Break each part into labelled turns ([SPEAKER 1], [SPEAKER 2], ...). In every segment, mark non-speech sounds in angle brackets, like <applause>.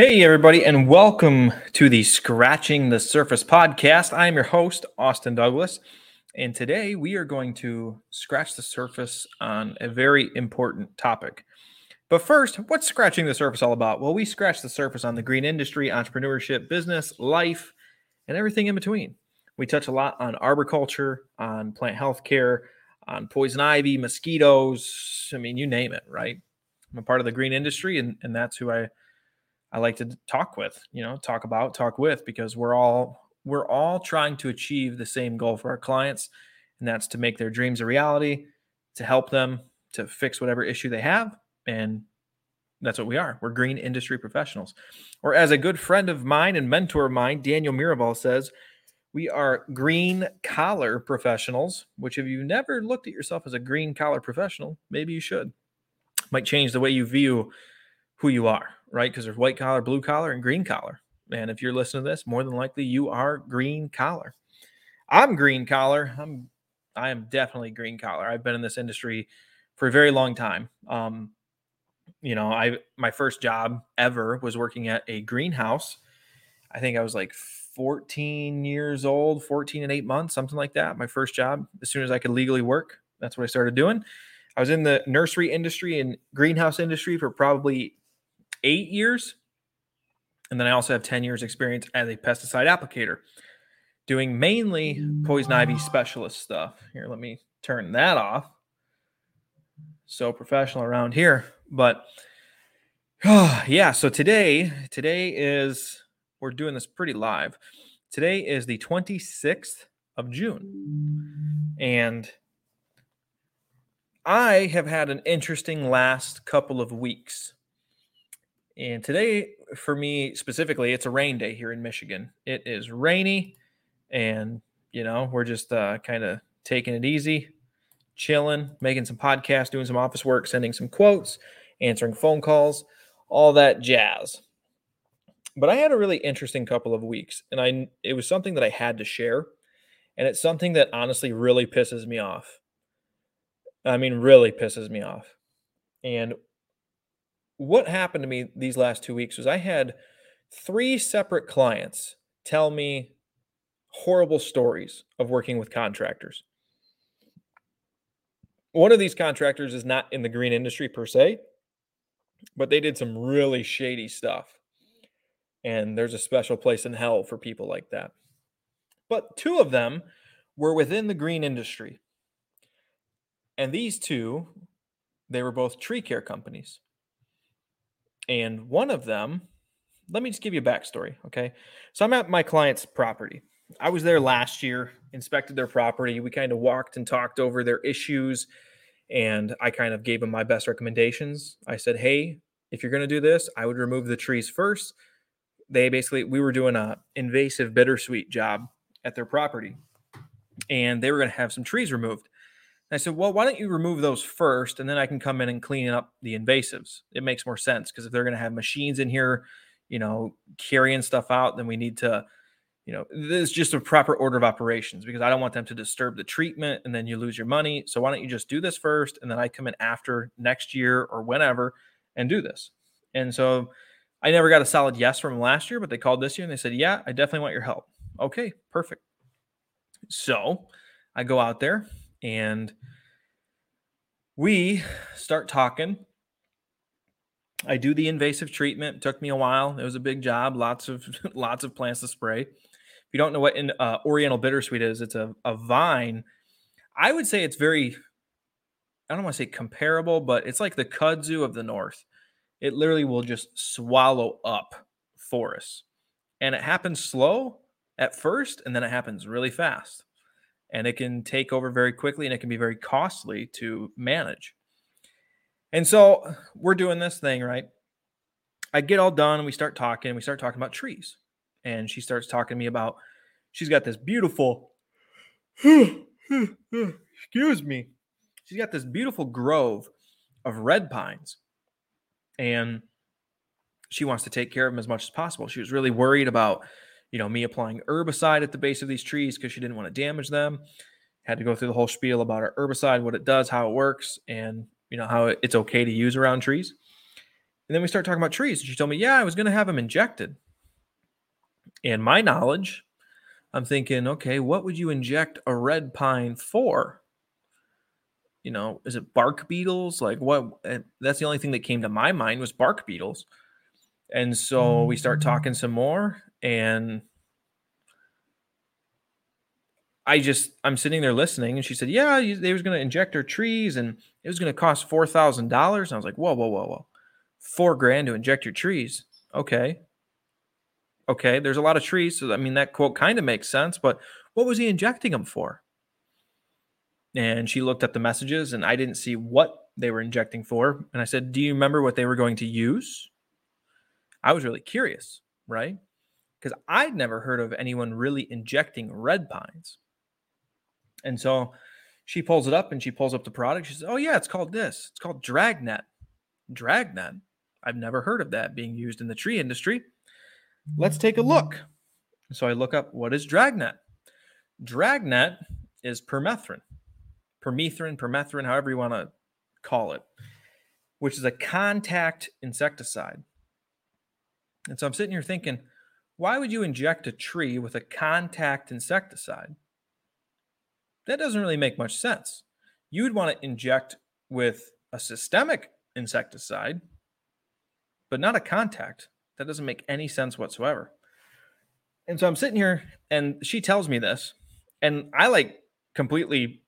[SPEAKER 1] Hey, everybody, and welcome to the Scratching the Surface podcast. I am your host, Austin Douglas, and today we are going to scratch the surface on a very important topic. But first, what's scratching the surface all about? Well, we scratch the surface on the green industry, entrepreneurship, business, life, and everything in between. We touch a lot on arboriculture, on plant health care, on poison ivy, mosquitoes. I mean, you name it, right? I'm a part of the green industry, and, and that's who I I like to talk with, you know, talk about, talk with, because we're all we're all trying to achieve the same goal for our clients, and that's to make their dreams a reality, to help them to fix whatever issue they have, and that's what we are. We're green industry professionals. Or as a good friend of mine and mentor of mine, Daniel Mirabal says, we are green collar professionals, which if you've never looked at yourself as a green collar professional, maybe you should. Might change the way you view who you are, right? Because there's white collar, blue collar, and green collar. And if you're listening to this, more than likely you are green collar. I'm green collar. I'm I am definitely green collar. I've been in this industry for a very long time. Um, you know, I my first job ever was working at a greenhouse. I think I was like 14 years old, 14 and 8 months, something like that. My first job as soon as I could legally work. That's what I started doing. I was in the nursery industry and greenhouse industry for probably eight years. And then I also have 10 years experience as a pesticide applicator, doing mainly poison ivy specialist stuff. Here, let me turn that off. So professional around here. But oh, <sighs> yeah, so today, today is we're doing this pretty live. Today is the 26th of June. And I have had an interesting last couple of weeks. And today, for me specifically, it's a rain day here in Michigan. It is rainy, and you know, we're just uh, kind of taking it easy, chilling, making some podcasts, doing some office work, sending some quotes, answering phone calls, all that jazz. But I had a really interesting couple of weeks, and I it was something that I had to share, and it's something that honestly really pisses me off. I mean, really pisses me off. And what happened to me these last two weeks was I had three separate clients tell me horrible stories of working with contractors. One of these contractors is not in the green industry per se, but they did some really shady stuff. And there's a special place in hell for people like that. But two of them were within the green industry. And these two, they were both tree care companies. And one of them, let me just give you a backstory. Okay. So I'm at my client's property. I was there last year, inspected their property. We kind of walked and talked over their issues. And I kind of gave them my best recommendations. I said, hey, if you're going to do this, I would remove the trees first. They basically, we were doing a invasive bittersweet job at their property. And they were going to have some trees removed. I said, well, why don't you remove those first and then I can come in and clean up the invasives? It makes more sense because if they're going to have machines in here, you know, carrying stuff out, then we need to, you know, this is just a proper order of operations because I don't want them to disturb the treatment and then you lose your money. So why don't you just do this first and then I come in after next year or whenever and do this? And so I never got a solid yes from last year, but they called this year and they said, yeah, I definitely want your help. Okay, perfect. So I go out there and we start talking. I do the invasive treatment. It took me a while. It was a big job. Lots of <laughs> lots of plants to spray. If you don't know what in, uh, Oriental bittersweet is, it's a, a vine. I would say it's very. I don't want to say comparable, but it's like the kudzu of the north. It literally will just swallow up forests, and it happens slow at first, and then it happens really fast and it can take over very quickly and it can be very costly to manage. And so we're doing this thing, right? I get all done and we start talking. We start talking about trees. And she starts talking to me about she's got this beautiful, <sighs> excuse me, she's got this beautiful grove of red pines. And she wants to take care of them as much as possible. She was really worried about you know, me applying herbicide at the base of these trees because she didn't want to damage them. Had to go through the whole spiel about our herbicide, what it does, how it works, and you know how it's okay to use around trees. And then we start talking about trees. And she told me, yeah, I was going to have them injected. And my knowledge, I'm thinking, okay, what would you inject a red pine for? You know, is it bark beetles? Like what? Eh, that's the only thing that came to my mind was bark beetles. And so we start talking some more, and I just I'm sitting there listening, and she said, "Yeah, they was going to inject our trees, and it was going to cost four thousand dollars." I was like, "Whoa, whoa, whoa, whoa, four grand to inject your trees? Okay, okay. There's a lot of trees, so I mean that quote kind of makes sense, but what was he injecting them for?" And she looked at the messages, and I didn't see what they were injecting for. And I said, "Do you remember what they were going to use?" I was really curious, right? Because I'd never heard of anyone really injecting red pines. And so she pulls it up and she pulls up the product. She says, Oh, yeah, it's called this. It's called Dragnet. Dragnet. I've never heard of that being used in the tree industry. Let's take a look. So I look up what is Dragnet. Dragnet is permethrin, permethrin, permethrin, however you want to call it, which is a contact insecticide. And so I'm sitting here thinking, why would you inject a tree with a contact insecticide? That doesn't really make much sense. You would want to inject with a systemic insecticide, but not a contact. That doesn't make any sense whatsoever. And so I'm sitting here and she tells me this, and I like completely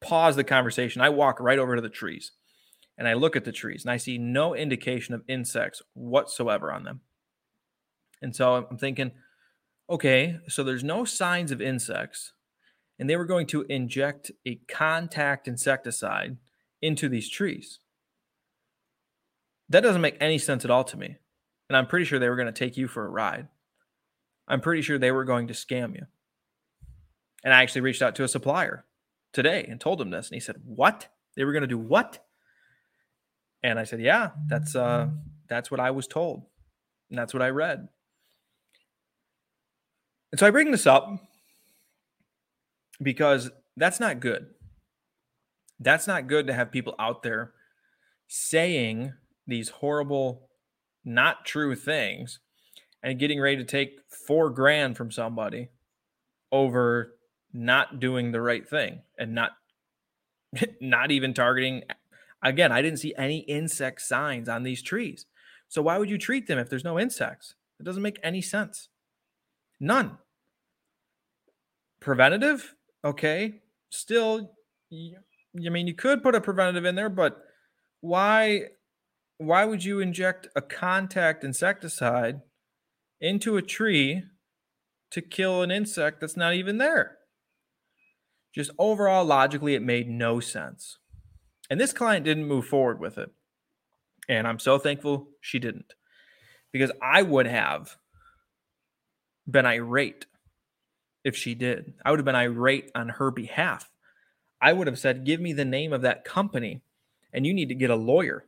[SPEAKER 1] pause the conversation. I walk right over to the trees and I look at the trees and I see no indication of insects whatsoever on them. And so I'm thinking, okay, so there's no signs of insects, and they were going to inject a contact insecticide into these trees. That doesn't make any sense at all to me. And I'm pretty sure they were going to take you for a ride. I'm pretty sure they were going to scam you. And I actually reached out to a supplier today and told him this. And he said, What? They were going to do what? And I said, "Yeah, that's uh that's what I was told. And that's what I read." And so I bring this up because that's not good. That's not good to have people out there saying these horrible, not true things and getting ready to take four grand from somebody over not doing the right thing and not <laughs> not even targeting Again, I didn't see any insect signs on these trees. So why would you treat them if there's no insects? It doesn't make any sense. None. Preventative? Okay. Still, I mean, you could put a preventative in there, but why why would you inject a contact insecticide into a tree to kill an insect that's not even there? Just overall, logically, it made no sense. And this client didn't move forward with it. And I'm so thankful she didn't because I would have been irate if she did. I would have been irate on her behalf. I would have said, Give me the name of that company and you need to get a lawyer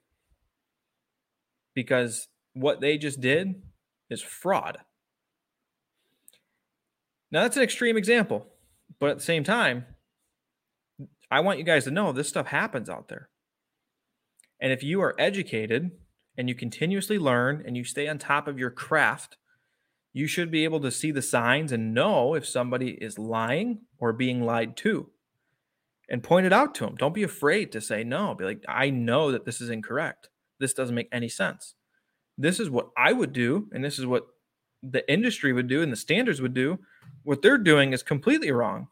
[SPEAKER 1] because what they just did is fraud. Now, that's an extreme example, but at the same time, I want you guys to know this stuff happens out there. And if you are educated and you continuously learn and you stay on top of your craft, you should be able to see the signs and know if somebody is lying or being lied to and point it out to them. Don't be afraid to say no. Be like, I know that this is incorrect. This doesn't make any sense. This is what I would do, and this is what the industry would do and the standards would do. What they're doing is completely wrong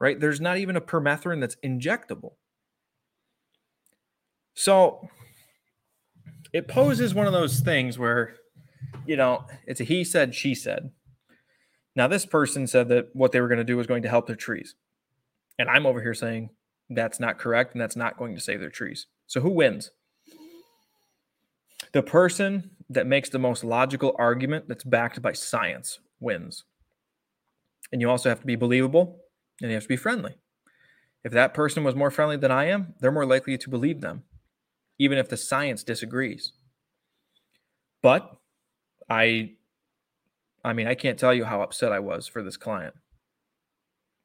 [SPEAKER 1] right? There's not even a permethrin that's injectable. So it poses one of those things where, you know, it's a he said, she said. Now, this person said that what they were going to do was going to help their trees. And I'm over here saying that's not correct and that's not going to save their trees. So who wins? The person that makes the most logical argument that's backed by science wins. And you also have to be believable and you have to be friendly. If that person was more friendly than I am, they're more likely to believe them, even if the science disagrees. But I I mean, I can't tell you how upset I was for this client.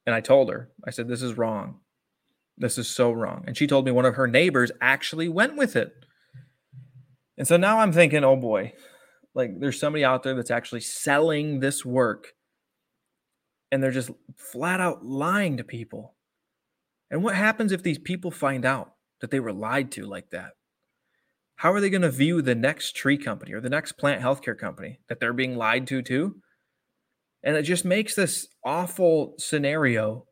[SPEAKER 1] And I told her, I said, this is wrong. This is so wrong. And she told me one of her neighbors actually went with it. And so now I'm thinking, oh boy, like there's somebody out there that's actually selling this work and they're just flat out lying to people. And what happens if these people find out that they were lied to like that? How are they going to view the next tree company or the next plant healthcare company that they're being lied to too? And it just makes this awful scenario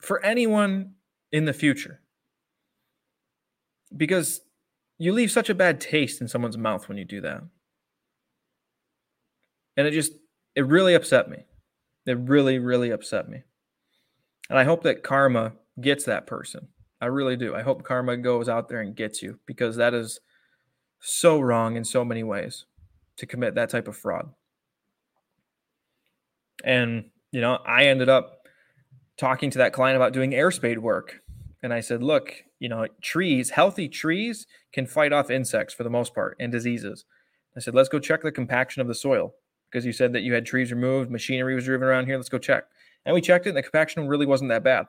[SPEAKER 1] for anyone in the future. Because you leave such a bad taste in someone's mouth when you do that. And it just, it really upset me. It really, really upset me. And I hope that karma gets that person. I really do. I hope karma goes out there and gets you because that is so wrong in so many ways to commit that type of fraud. And, you know, I ended up talking to that client about doing air spade work. And I said, look, you know, trees, healthy trees can fight off insects for the most part and diseases. I said, let's go check the compaction of the soil because you said that you had trees removed, machinery was driven around here. Let's go check. And we checked it, and the compaction really wasn't that bad.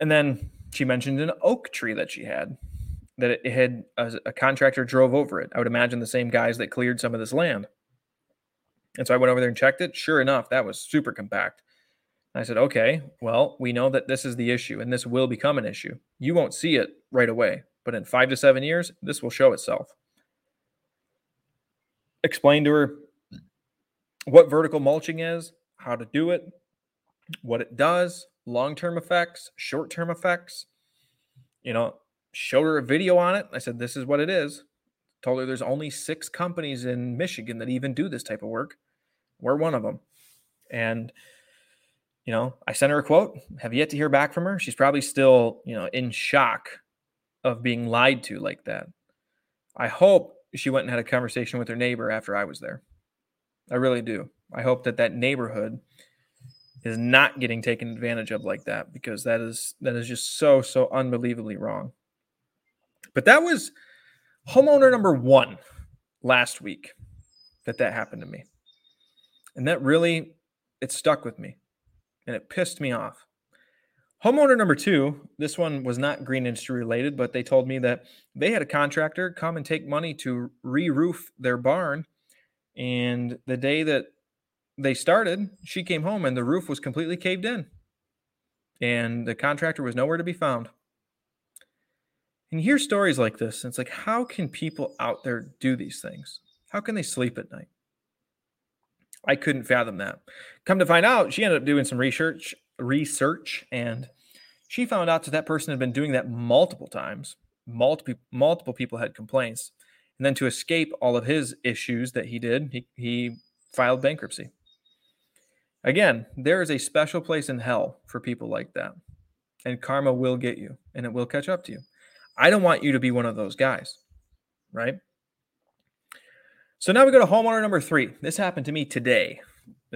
[SPEAKER 1] And then she mentioned an oak tree that she had, that it had a, a contractor drove over it. I would imagine the same guys that cleared some of this land. And so I went over there and checked it. Sure enough, that was super compact. I said, okay, well, we know that this is the issue and this will become an issue. You won't see it right away, but in five to seven years, this will show itself. Explain to her what vertical mulching is, how to do it, what it does, long term effects, short term effects. You know, showed her a video on it. I said, this is what it is. Told her there's only six companies in Michigan that even do this type of work. We're one of them. And you know, I sent her a quote. Have you yet to hear back from her. She's probably still, you know, in shock of being lied to like that. I hope she went and had a conversation with her neighbor after I was there. I really do. I hope that that neighborhood is not getting taken advantage of like that because that is that is just so so unbelievably wrong. But that was homeowner number 1 last week that that happened to me. And that really it stuck with me and it pissed me off. Homeowner number two, this one was not green industry related, but they told me that they had a contractor come and take money to re roof their barn. And the day that they started, she came home and the roof was completely caved in. And the contractor was nowhere to be found. And you hear stories like this, and it's like, how can people out there do these things? How can they sleep at night? I couldn't fathom that. Come to find out, she ended up doing some research, research, and she found out that that person had been doing that multiple times. Multiple multiple people had complaints, and then to escape all of his issues that he did, he, he filed bankruptcy. Again, there is a special place in hell for people like that, and karma will get you, and it will catch up to you. I don't want you to be one of those guys, right? So now we go to homeowner number three. This happened to me today.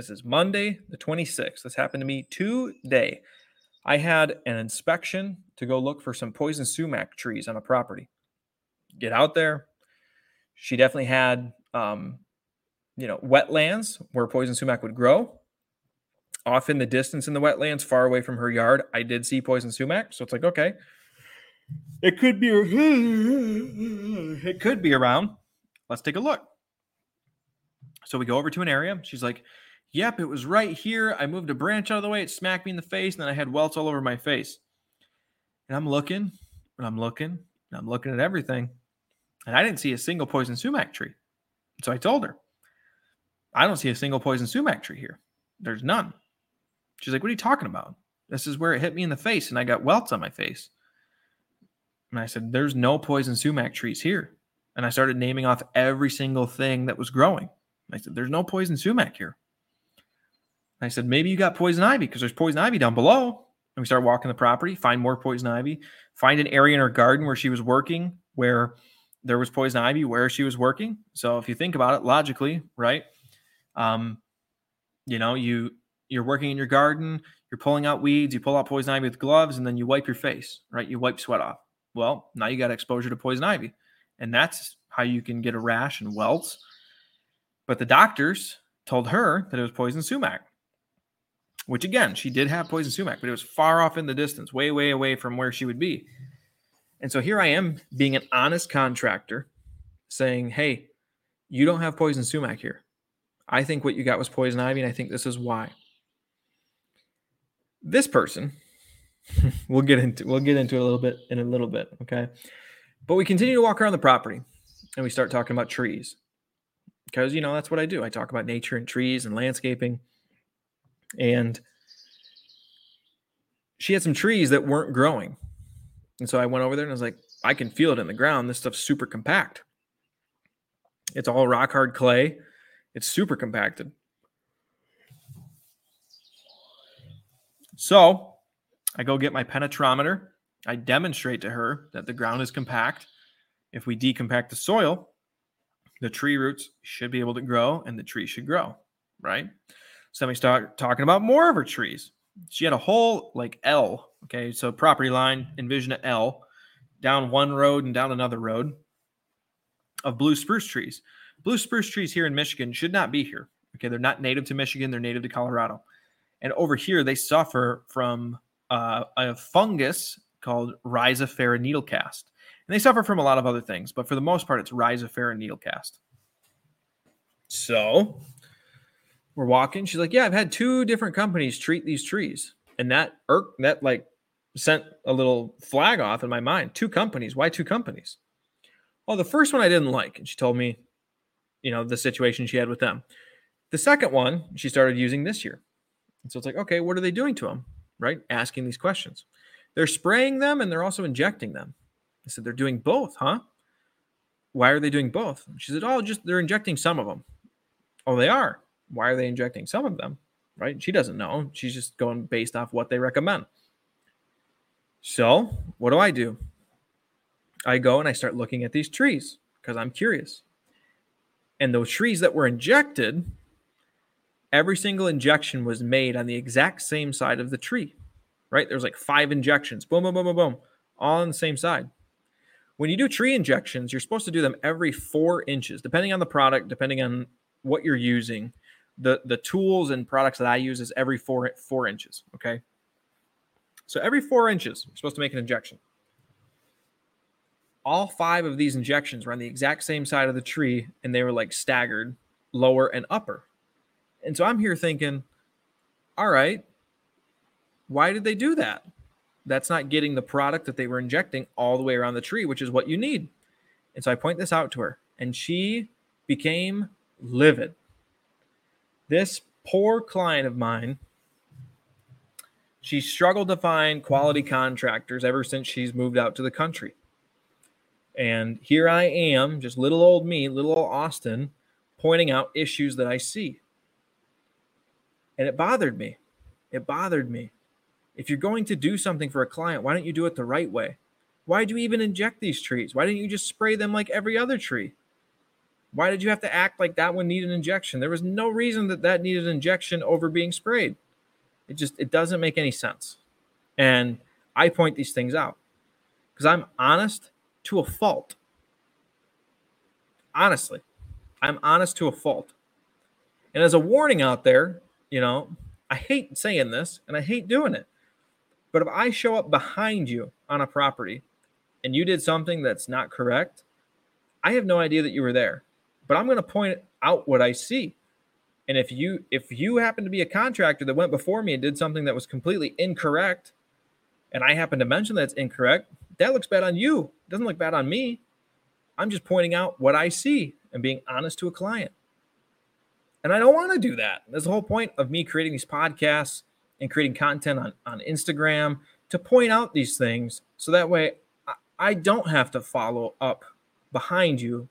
[SPEAKER 1] This is Monday, the 26th. This happened to me today. I had an inspection to go look for some poison sumac trees on a property. Get out there. She definitely had, um, you know, wetlands where poison sumac would grow. Off in the distance in the wetlands, far away from her yard, I did see poison sumac. So it's like, okay, it could be, it could be around. Let's take a look. So we go over to an area. She's like, Yep, it was right here. I moved a branch out of the way. It smacked me in the face, and then I had welts all over my face. And I'm looking, and I'm looking, and I'm looking at everything. And I didn't see a single poison sumac tree. So I told her, I don't see a single poison sumac tree here. There's none. She's like, What are you talking about? This is where it hit me in the face, and I got welts on my face. And I said, There's no poison sumac trees here. And I started naming off every single thing that was growing. I said, There's no poison sumac here. I said, Maybe you got poison ivy because there's poison ivy down below. And we started walking the property, find more poison ivy, find an area in her garden where she was working where there was poison ivy where she was working. So if you think about it logically, right? Um, you know, you you're working in your garden, you're pulling out weeds, you pull out poison ivy with gloves, and then you wipe your face, right? You wipe sweat off. Well, now you got exposure to poison ivy. And that's how you can get a rash and welts but the doctors told her that it was poison sumac, which again, she did have poison sumac, but it was far off in the distance, way, way away from where she would be. And so here I am being an honest contractor saying, hey, you don't have poison sumac here. I think what you got was poison ivy, and I think this is why. This person, <laughs> we'll get into we'll get into it a little bit in a little bit, okay? But we continue to walk around the property and we start talking about trees. Because you know, that's what I do. I talk about nature and trees and landscaping. And she had some trees that weren't growing. And so I went over there and I was like, I can feel it in the ground. This stuff's super compact. It's all rock hard clay. It's super compacted. So I go get my penetrometer. I demonstrate to her that the ground is compact. If we decompact the soil, the tree roots should be able to grow and the tree should grow, right? So then we start talking about more of her trees. She had a whole like L, okay? So property line, envision an L down one road and down another road of blue spruce trees. Blue spruce trees here in Michigan should not be here. Okay, they're not native to Michigan, they're native to Colorado. And over here, they suffer from uh, a fungus called Rhizosphaera needlecast. And they suffer from a lot of other things, but for the most part, it's Rhizosphaera needlecast. So we're walking. She's like, Yeah, I've had two different companies treat these trees. And that irk that like sent a little flag off in my mind. Two companies. Why two companies? Well, the first one I didn't like. And she told me, you know, the situation she had with them. The second one she started using this year. And so it's like, okay, what are they doing to them? Right? Asking these questions. They're spraying them and they're also injecting them. I said, they're doing both, huh? Why are they doing both? She said, oh, just they're injecting some of them. Oh, they are. Why are they injecting some of them? Right? She doesn't know. She's just going based off what they recommend. So, what do I do? I go and I start looking at these trees because I'm curious. And those trees that were injected, every single injection was made on the exact same side of the tree, right? There's like five injections, boom, boom, boom, boom, boom, all on the same side. When you do tree injections, you're supposed to do them every four inches, depending on the product, depending on what you're using. The, the tools and products that I use is every four four inches. Okay. So every four inches, you're supposed to make an injection all five of these injections were on the exact same side of the tree and they were like staggered lower and upper. And so I'm here thinking, all right, why did they do that? That's not getting the product that they were injecting all the way around the tree, which is what you need. And so I point this out to her, and she became livid. This poor client of mine, she struggled to find quality contractors ever since she's moved out to the country. And here I am, just little old me, little old Austin, pointing out issues that I see. And it bothered me. It bothered me. If you're going to do something for a client, why don't you do it the right way? Why do you even inject these trees? Why didn't you just spray them like every other tree? Why did you have to act like that one needed an injection? There was no reason that that needed an injection over being sprayed. It just it doesn't make any sense. And I point these things out because I'm honest to a fault. Honestly, I'm honest to a fault. And as a warning out there, you know, I hate saying this and I hate doing it. But if I show up behind you on a property and you did something that's not correct, I have no idea that you were there. But I'm going to point out what I see. And if you if you happen to be a contractor that went before me and did something that was completely incorrect, and I happen to mention that's incorrect, that looks bad on you. It doesn't look bad on me. I'm just pointing out what I see and being honest to a client. And I don't want to do that. That's the whole point of me creating these podcasts and creating content on, on Instagram to point out these things so that way I, I don't have to follow up behind you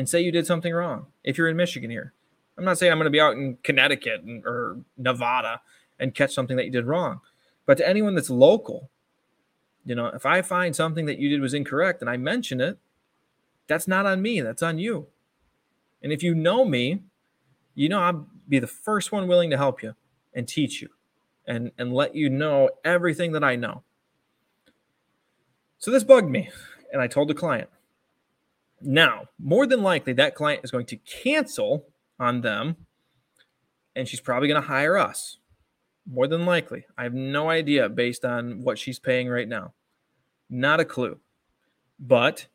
[SPEAKER 1] and say you did something wrong if you're in Michigan here. I'm not saying I'm going to be out in Connecticut or Nevada and catch something that you did wrong. But to anyone that's local, you know, if I find something that you did was incorrect and I mention it, that's not on me. That's on you. And if you know me, you know I'll be the first one willing to help you and teach you and, and let you know everything that I know. So this bugged me. And I told the client. Now, more than likely, that client is going to cancel on them and she's probably going to hire us more than likely. I have no idea based on what she's paying right now. Not a clue. But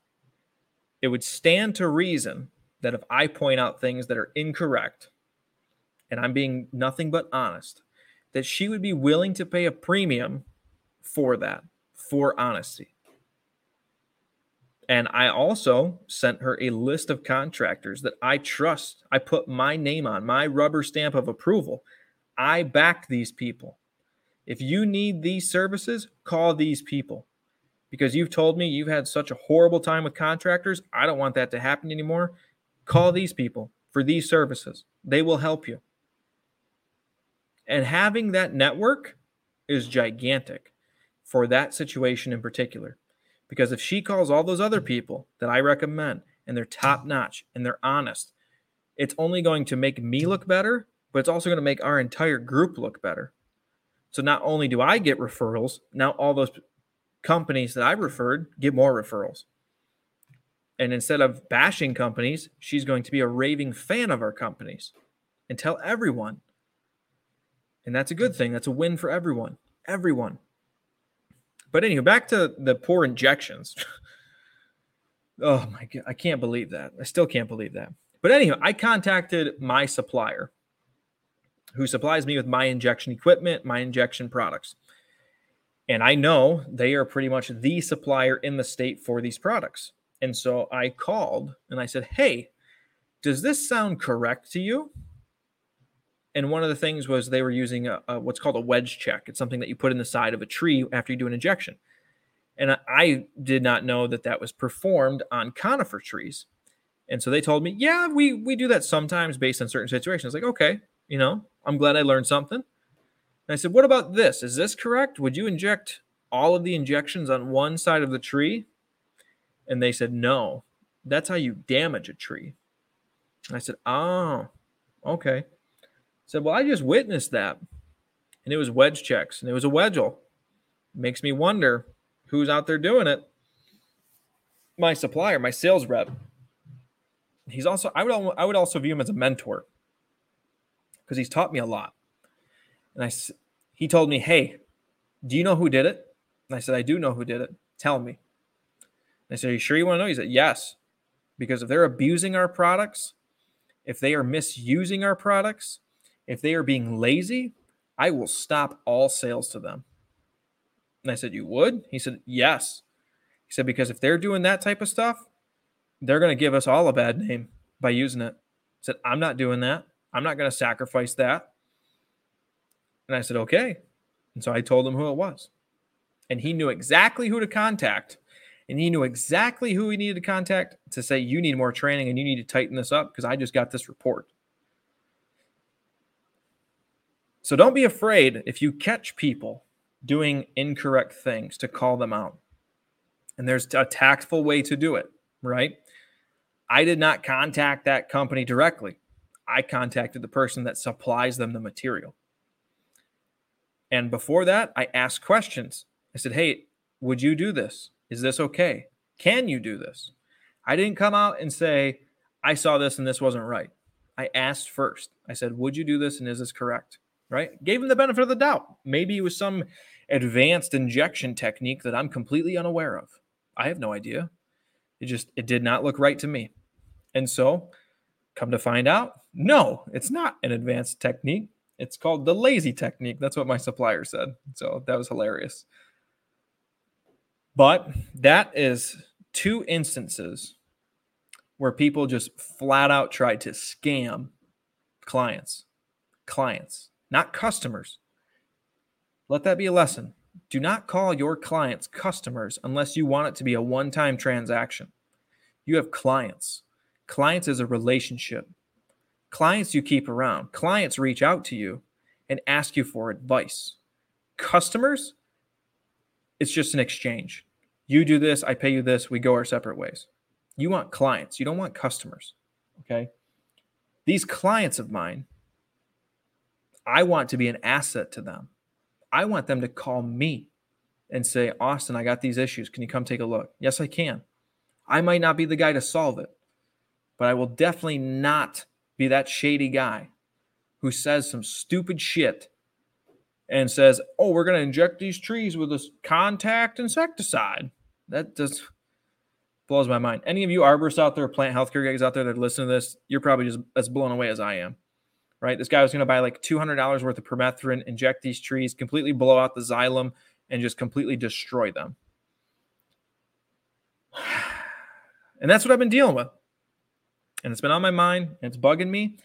[SPEAKER 1] it would stand to reason that if I point out things that are incorrect and I'm being nothing but honest, that she would be willing to pay a premium for that, for honesty. And I also sent her a list of contractors that I trust. I put my name on, my rubber stamp of approval. I back these people. If you need these services, call these people because you've told me you've had such a horrible time with contractors. I don't want that to happen anymore. Call these people for these services, they will help you. And having that network is gigantic for that situation in particular. Because if she calls all those other mm. people that I recommend and they're top notch and they're honest, it's only going to make me look better, but it's also going to make our entire group look better. So not only do I get referrals, now all those companies that I referred get more referrals. And instead of bashing companies, she's going to be a raving fan of our companies and tell everyone. And that's a good thing. That's a win for everyone. Everyone. But anyway, back to the poor injections. <laughs> oh my god, I can't believe that. I still can't believe that. But anyway, I contacted my supplier who supplies me with my injection equipment, my injection products. And I know they are pretty much the supplier in the state for these products. And so I called and I said, Hey, does this sound correct to you? And one of the things was they were using a, a, what's called a wedge check. It's something that you put in the side of a tree after you do an injection. And I did not know that that was performed on conifer trees. And so they told me, yeah, we we do that sometimes based on certain situations. Like, okay, you know, I'm glad I learned something. And I said, What about this? Is this correct? Would you inject all of the injections on one side of the tree? And they said, No, that's how you damage a tree. And I said, Oh, okay. Said, Well, I just witnessed that. And it was wedge checks and it was a Wedgle. Makes me wonder who's out there doing it. My supplier, my sales rep. He's also I would I would also view him as a mentor because he's taught me a lot. And I, he told me, Hey, do you know who did it? And I said, I do know who did it. Tell me. And I said, Are you sure you want to know? He said, Yes. Because if they're abusing our products, if they are misusing our products, if they are being lazy, I will stop all sales to them. And I said, You would? He said, Yes. He said, Because if they're doing that type of stuff, they're going to give us all a bad name by using it. I said, I'm not doing that. I'm not going to sacrifice that. And I said, okay. And so I told him who it was. And he knew exactly who to contact. And he knew exactly who he needed to contact to say, you need more training and you need to tighten this up because I just got this report. So don't be afraid if you catch people doing incorrect things to call them out. And there's a tactful way to do it, right? I did not contact that company directly. I contacted the person that supplies them the material. And before that, I asked questions. I said, Hey, would you do this? Is this okay? Can you do this? I didn't come out and say, I saw this and this wasn't right. I asked first. I said, Would you do this and is this correct? Right? Gave him the benefit of the doubt. Maybe it was some advanced injection technique that I'm completely unaware of. I have no idea. It just it did not look right to me. And so, come to find out, no, it's not an advanced technique. It's called the lazy technique. That's what my supplier said. So that was hilarious. But that is two instances where people just flat out tried to scam clients. Clients, not customers. Let that be a lesson. Do not call your clients customers unless you want it to be a one time transaction. You have clients. Clients is a relationship. Clients you keep around, clients reach out to you and ask you for advice. Customers, it's just an exchange. You do this, I pay you this, we go our separate ways. You want clients, you don't want customers. Okay. These clients of mine, I want to be an asset to them. I want them to call me and say, Austin, I got these issues. Can you come take a look? Yes, I can. I might not be the guy to solve it, but I will definitely not be that shady guy who says some stupid shit and says, "Oh, we're going to inject these trees with this contact insecticide." That just Blows my mind. Any of you arborists out there, plant healthcare guys out there that listen to this, you're probably just as blown away as I am. Right? This guy was going to buy like $200 worth of permethrin, inject these trees, completely blow out the xylem, and just completely destroy them. <sighs> And that's what I've been dealing with. And it's been on my mind, and it's bugging me.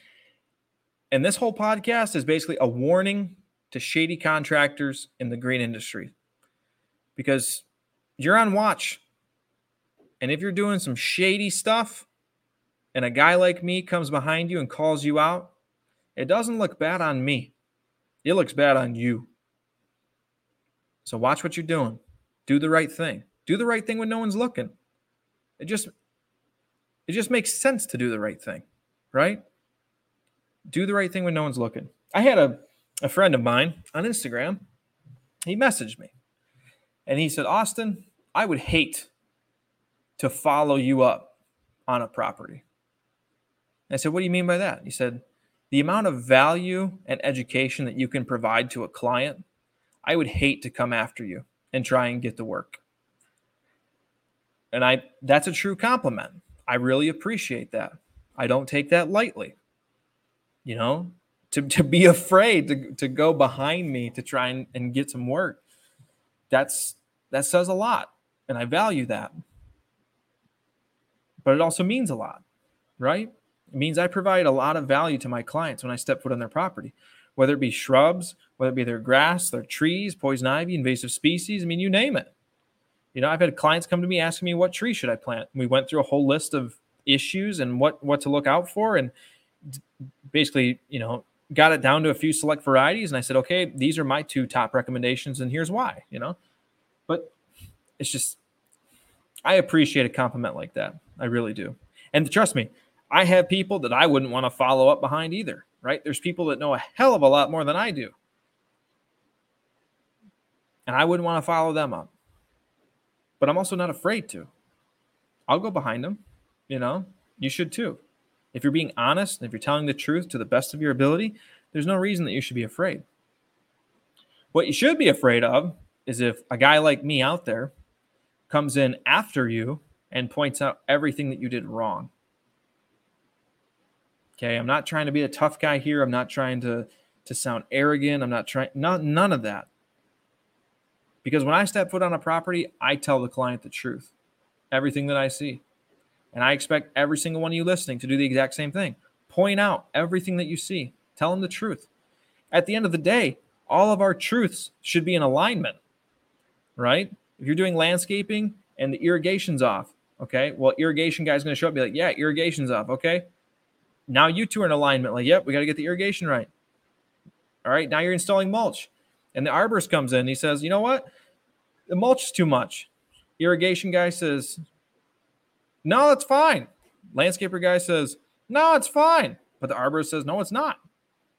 [SPEAKER 1] And this whole podcast is basically a warning to shady contractors in the green industry because you're on watch. And if you're doing some shady stuff and a guy like me comes behind you and calls you out, it doesn't look bad on me. It looks bad on you. So watch what you're doing. Do the right thing. Do the right thing when no one's looking. It just it just makes sense to do the right thing, right? Do the right thing when no one's looking. I had a, a friend of mine on Instagram. He messaged me and he said, Austin, I would hate to follow you up on a property. I said, What do you mean by that? He said, The amount of value and education that you can provide to a client, I would hate to come after you and try and get the work. And I that's a true compliment. I really appreciate that. I don't take that lightly. You know, to, to be afraid to, to go behind me to try and, and get some work. That's that says a lot. And I value that. But it also means a lot, right? It means I provide a lot of value to my clients when I step foot on their property, whether it be shrubs, whether it be their grass, their trees, poison ivy, invasive species. I mean, you name it. You know, I've had clients come to me asking me what tree should I plant. We went through a whole list of issues and what what to look out for, and basically, you know, got it down to a few select varieties. And I said, okay, these are my two top recommendations, and here's why. You know, but it's just I appreciate a compliment like that. I really do. And trust me, I have people that I wouldn't want to follow up behind either, right? There's people that know a hell of a lot more than I do. And I wouldn't want to follow them up but I'm also not afraid to. I'll go behind them. You know, you should too. If you're being honest and if you're telling the truth to the best of your ability, there's no reason that you should be afraid. What you should be afraid of is if a guy like me out there comes in after you and points out everything that you did wrong. Okay, I'm not trying to be a tough guy here. I'm not trying to to sound arrogant. I'm not trying not none of that. Because when I step foot on a property, I tell the client the truth, everything that I see. And I expect every single one of you listening to do the exact same thing. Point out everything that you see, tell them the truth. At the end of the day, all of our truths should be in alignment, right? If you're doing landscaping and the irrigation's off, okay, well, irrigation guy's going to show up, be like, yeah, irrigation's off, okay. Now you two are in alignment, like, yep, we got to get the irrigation right. All right, now you're installing mulch. And the arborist comes in. He says, "You know what? The mulch is too much." Irrigation guy says, "No, it's fine." Landscaper guy says, "No, it's fine." But the arborist says, "No, it's not."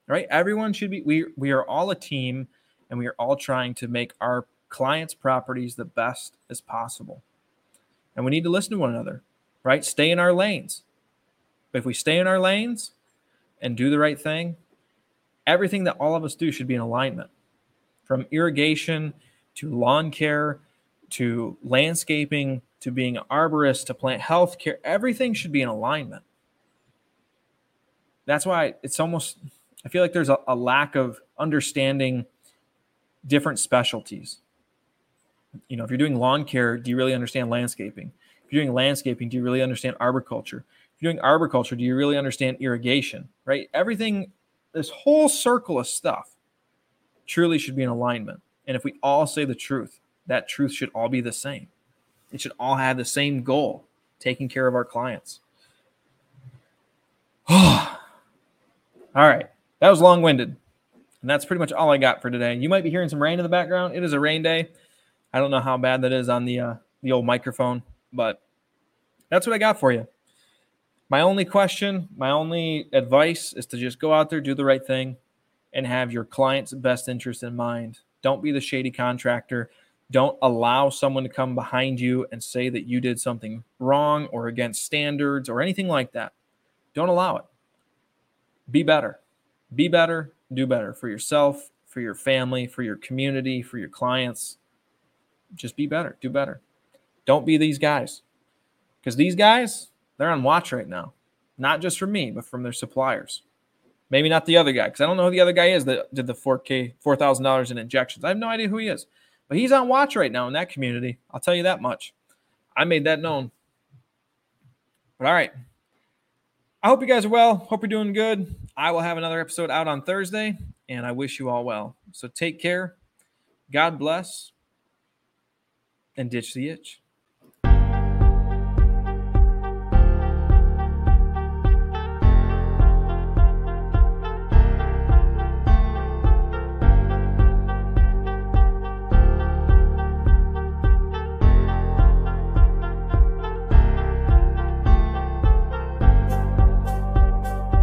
[SPEAKER 1] Right? Everyone should be. We we are all a team, and we are all trying to make our clients' properties the best as possible. And we need to listen to one another. Right? Stay in our lanes. But if we stay in our lanes and do the right thing, everything that all of us do should be in alignment from irrigation to lawn care to landscaping to being an arborist to plant health care, everything should be in alignment. That's why it's almost, I feel like there's a, a lack of understanding different specialties. You know, if you're doing lawn care, do you really understand landscaping? If you're doing landscaping, do you really understand arboriculture? You're doing arboriculture, do you really understand irrigation? Right? Everything, this whole circle of stuff truly should be in alignment. And if we all say the truth, that truth should all be the same. It should all have the same goal taking care of our clients. <sighs> all right. That was long winded. And that's pretty much all I got for today. You might be hearing some rain in the background. It is a rain day. I don't know how bad that is on the uh, the old microphone, but that's what I got for you. My only question, my only advice is to just go out there, do the right thing, and have your client's best interest in mind. Don't be the shady contractor. Don't allow someone to come behind you and say that you did something wrong or against standards or anything like that. Don't allow it. Be better. Be better. Do better for yourself, for your family, for your community, for your clients. Just be better. Do better. Don't be these guys. Because these guys, they're on watch right now, not just from me, but from their suppliers. Maybe not the other guy, because I don't know who the other guy is that did the 4K, $4,000 in injections. I have no idea who he is, but he's on watch right now in that community. I'll tell you that much. I made that known. But all right. I hope you guys are well. Hope you're doing good. I will have another episode out on Thursday, and I wish you all well. So take care. God bless and ditch the itch.